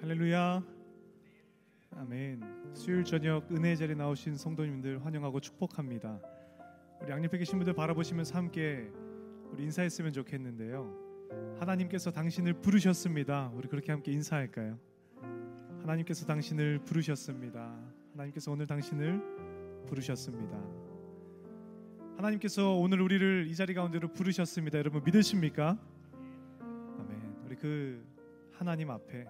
할렐루야. 아멘. 수요일 저녁 은혜 자리 나오신 성도님들 환영하고 축복합니다. 우리 양옆에 계신 분들 바라보시면서 함께 우리 인사했으면 좋겠는데요. 하나님께서 당신을 부르셨습니다. 우리 그렇게 함께 인사할까요? 하나님께서 당신을 부르셨습니다. 하나님께서 오늘 당신을 부르셨습니다. 하나님께서 오늘 우리를 이 자리 가운데로 부르셨습니다. 여러분 믿으십니까? 아멘. 우리 그 하나님 앞에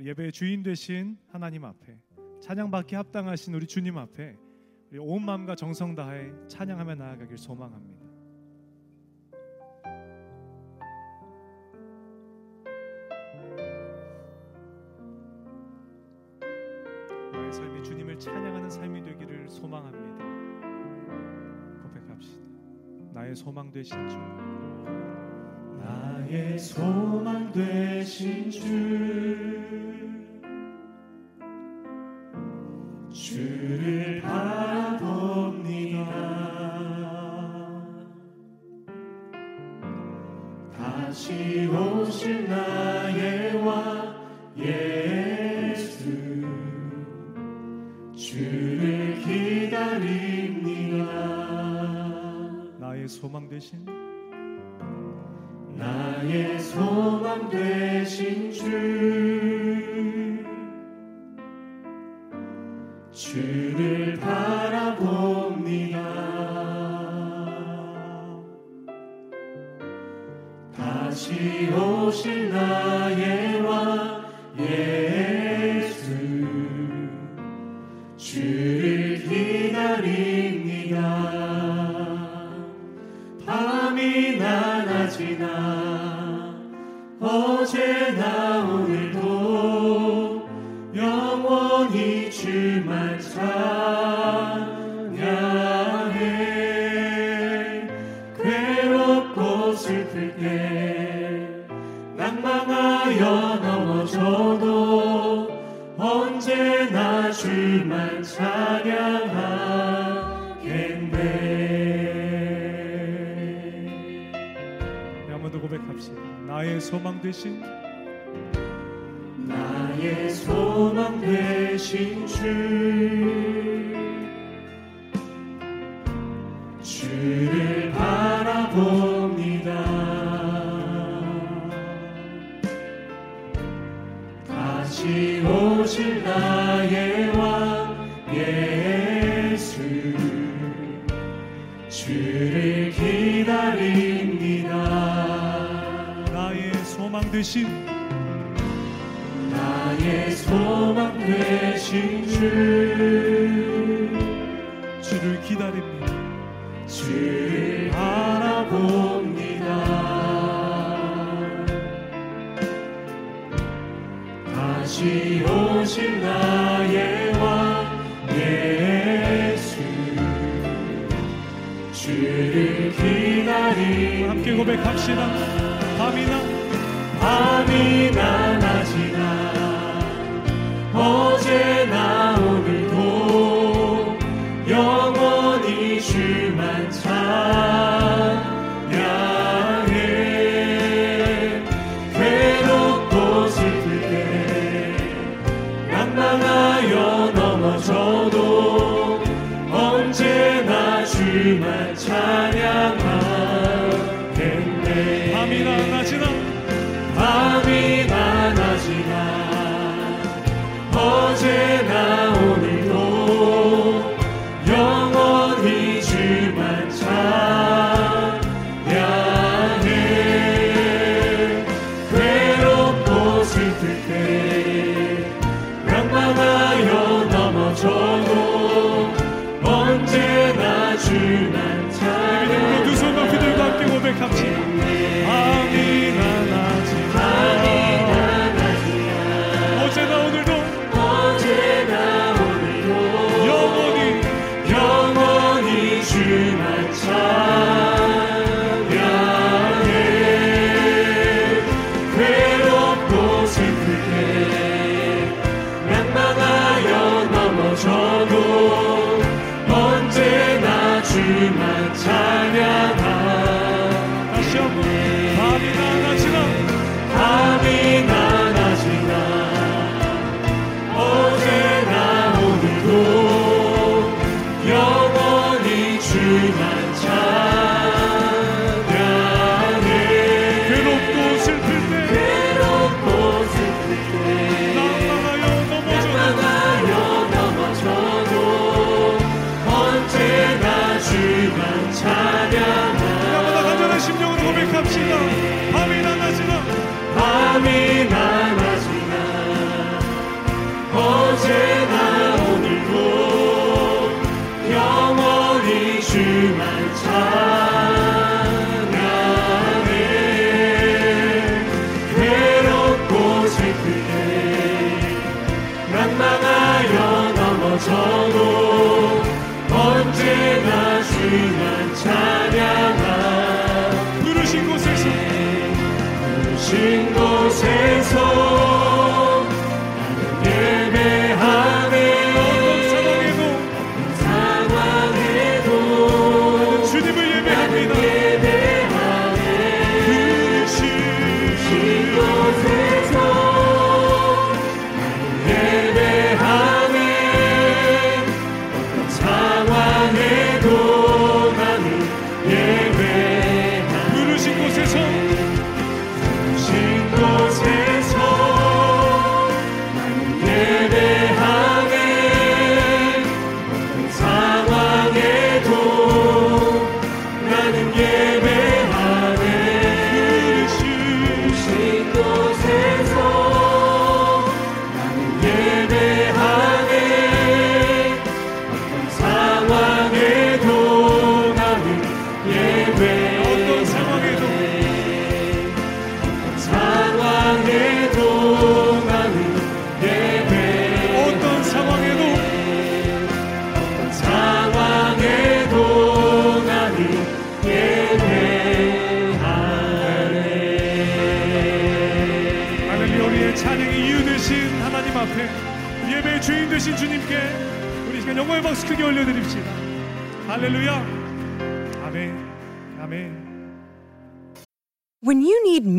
예배의 주인 되신 하나님 앞에 찬양받기 합당하신 우리 주님 앞에 우리 온 마음과 정성 다해 찬양하며 나아가길 소망합니다. 소망합니다. 고백합시다. 나의 소망 되신 주. 나의 소망 되신 주 주를 바라봅니다. 다시 오실 나의 왕 예수 주를 기다립니다. 나의 소망 되신 소 주를 기다리. 함께 고백합시다. 밤이나. 낮이나 찬양하. 부르신 곳에서. 신 곳에서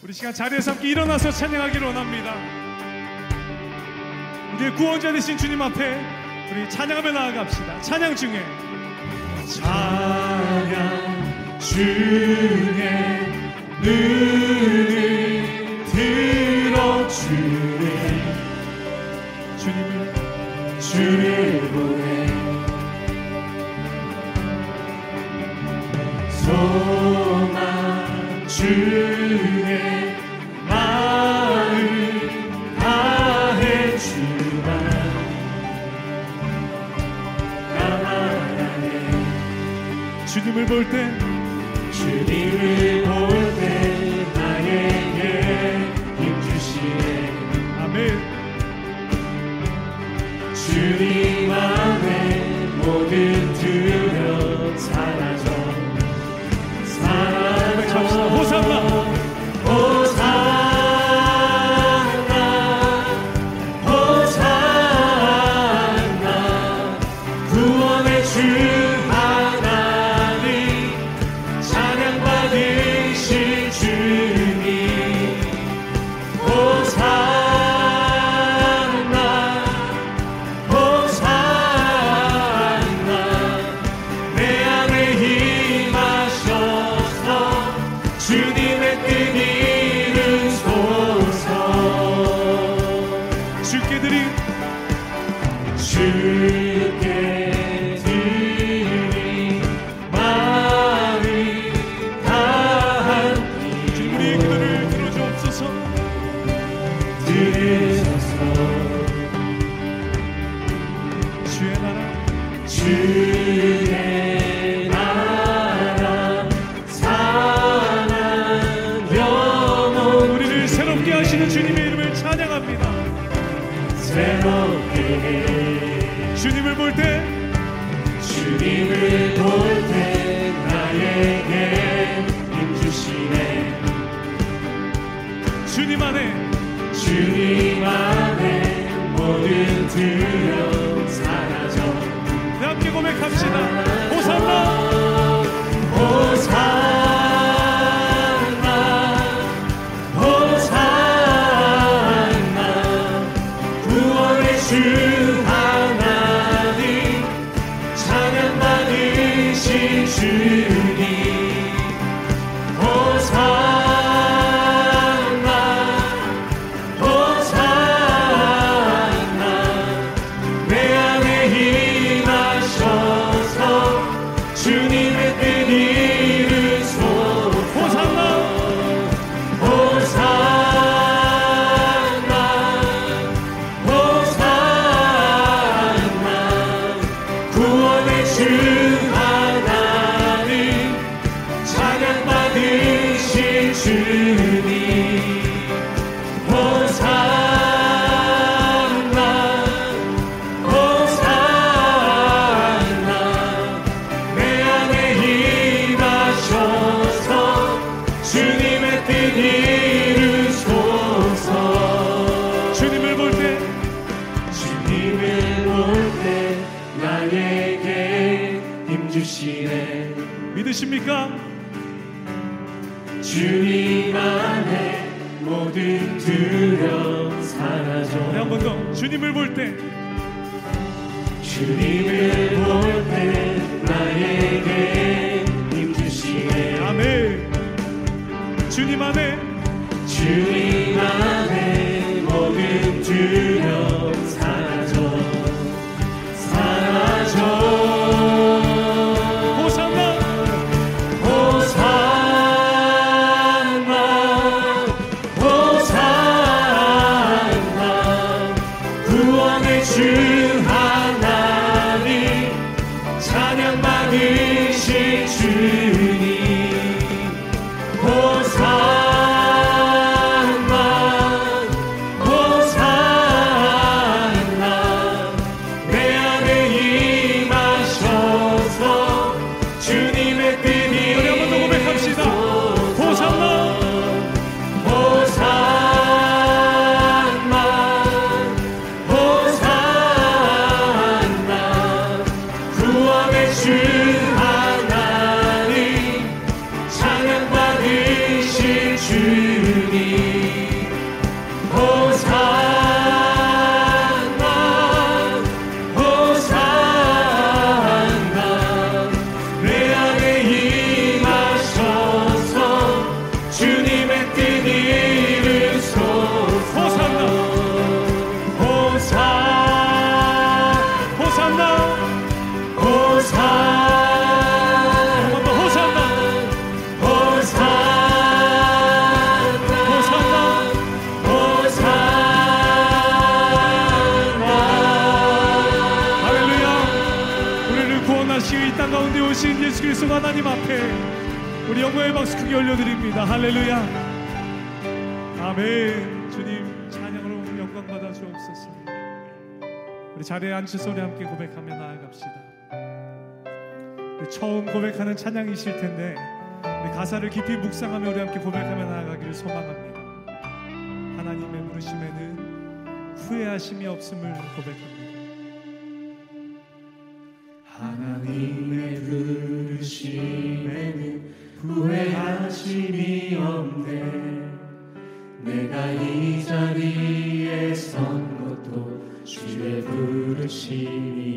우리 시간 자리에서 함께 일어나서 찬양하기를 원합니다. 우리의 구원자 되신 주님 앞에 우리 찬양하며 나아갑시다. 찬양 중에 찬양 주의 눈을 들어 주를 주님을 주를 보내 소망 주의 마음 다해 주만 나만하네 주님을 볼 때 주님을 볼 때 나에게 힘 주시네. 아멘. 주님 안에 모든 두려움 합시다. 호산나 호산나 호산나 구원의 주 하시는 주님의 이름을 찬양합니다. 새롭게 주님을 볼 때 주님을 볼 때 나에게 힘주시네. 주님 안에 주님 안에 모든 두려움 사라져. 내 함께 고백합시다. 호산나. 호산나 믿으십니까? 주님 안에 모든 두려움 네, 사라져 한번 더. 주님을 볼 때 주님을 볼 때 나에게 힘주시네 아멘. 주님 안에 주님 하나님 앞에 우리 영광의 박수 크게 올려드립니다. 할렐루야. 아멘. 주님 찬양으로 영광 받아 주옵소서. 우리 자리에 앉혀서 우리 함께 고백하며 나아갑시다. 처음 고백하는 찬양이실 텐데 우리 가사를 깊이 묵상하며 우리 함께 고백하며 나아가기를 소망합니다. 하나님의 부르심에는 후회하심이 없음을 고백합니다. 하나님의 부르 심에는 후회하심이 없네. 내가 이 자리에 선 것도 주의 부르심이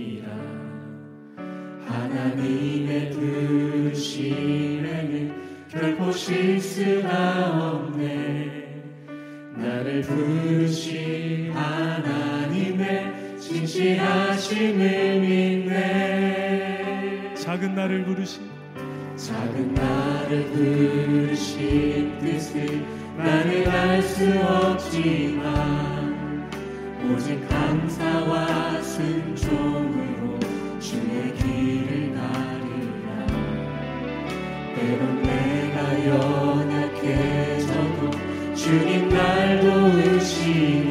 오직 감사와 순종으로 주의 길을 가리라. 때론 내가 연약해져도 주님 날 도우시네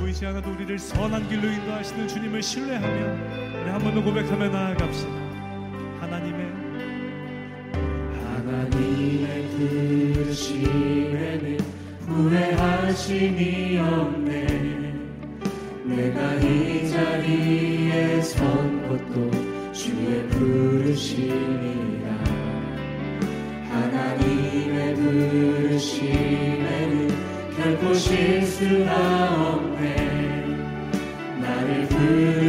보이지 않아도 우리를 선한 길로 인도하시는 주님을 신뢰하며 우리 한 번 더 고백하며 나아갑시다. 하나님의 하나님의 부르심에는 후회하심이 없네. 내가 이 자리에 선 것도 주의 부르심이라. 하나님의 부르심에는 결코 실수가 없네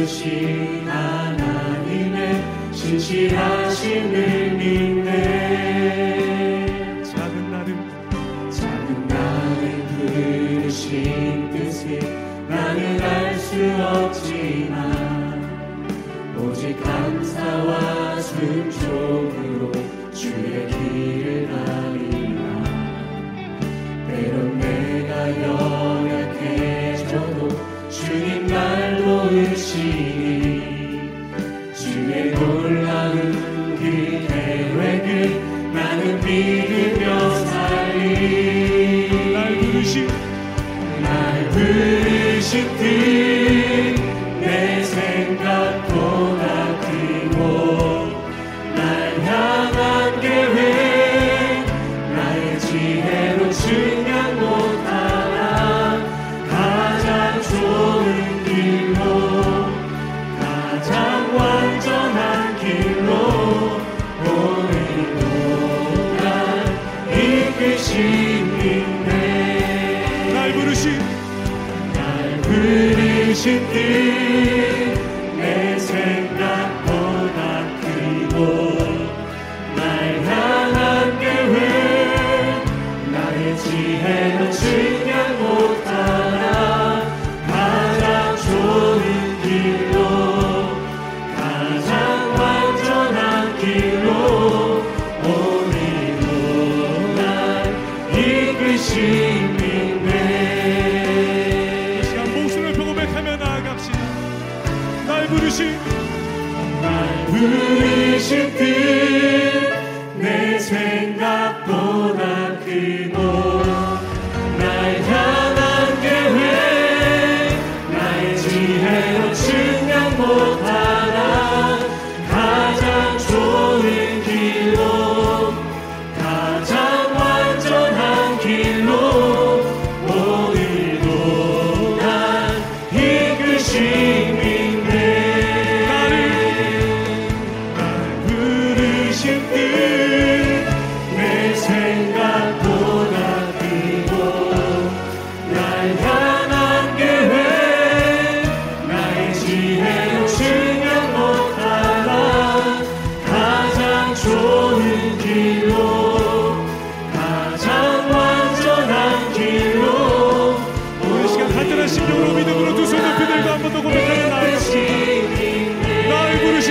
신 하나님의 신실하심을 믿 부르신 날 부르신 뜻내 생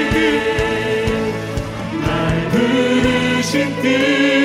부르신 날 부르신 뜻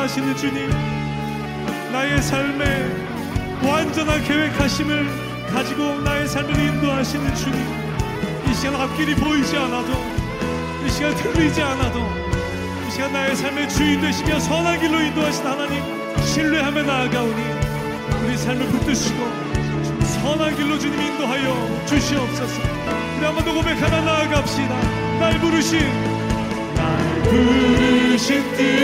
인도하시는 주님 나의 삶에 완전한 계획하심을 가지고 나의 삶을 인도하시는 주님 이 시간 앞길이 보이지 않아도 이 시간 들리지 않아도 이 시간 나의 삶의 주인 되시며 선한 길로 인도하신 하나님 신뢰하며 나아가오니 우리 삶을 붙드시고 선한 길로 주님 인도하여 주시옵소서. 우리 한번 더 고백하나 나아갑시다. 날 부르신 날 부르신 뜻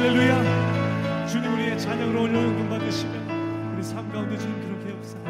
할렐루야. 주님 우리의 찬양으로 올려 영광 받으시며 우리 삶 가운데 주님 그렇게 주시옵소서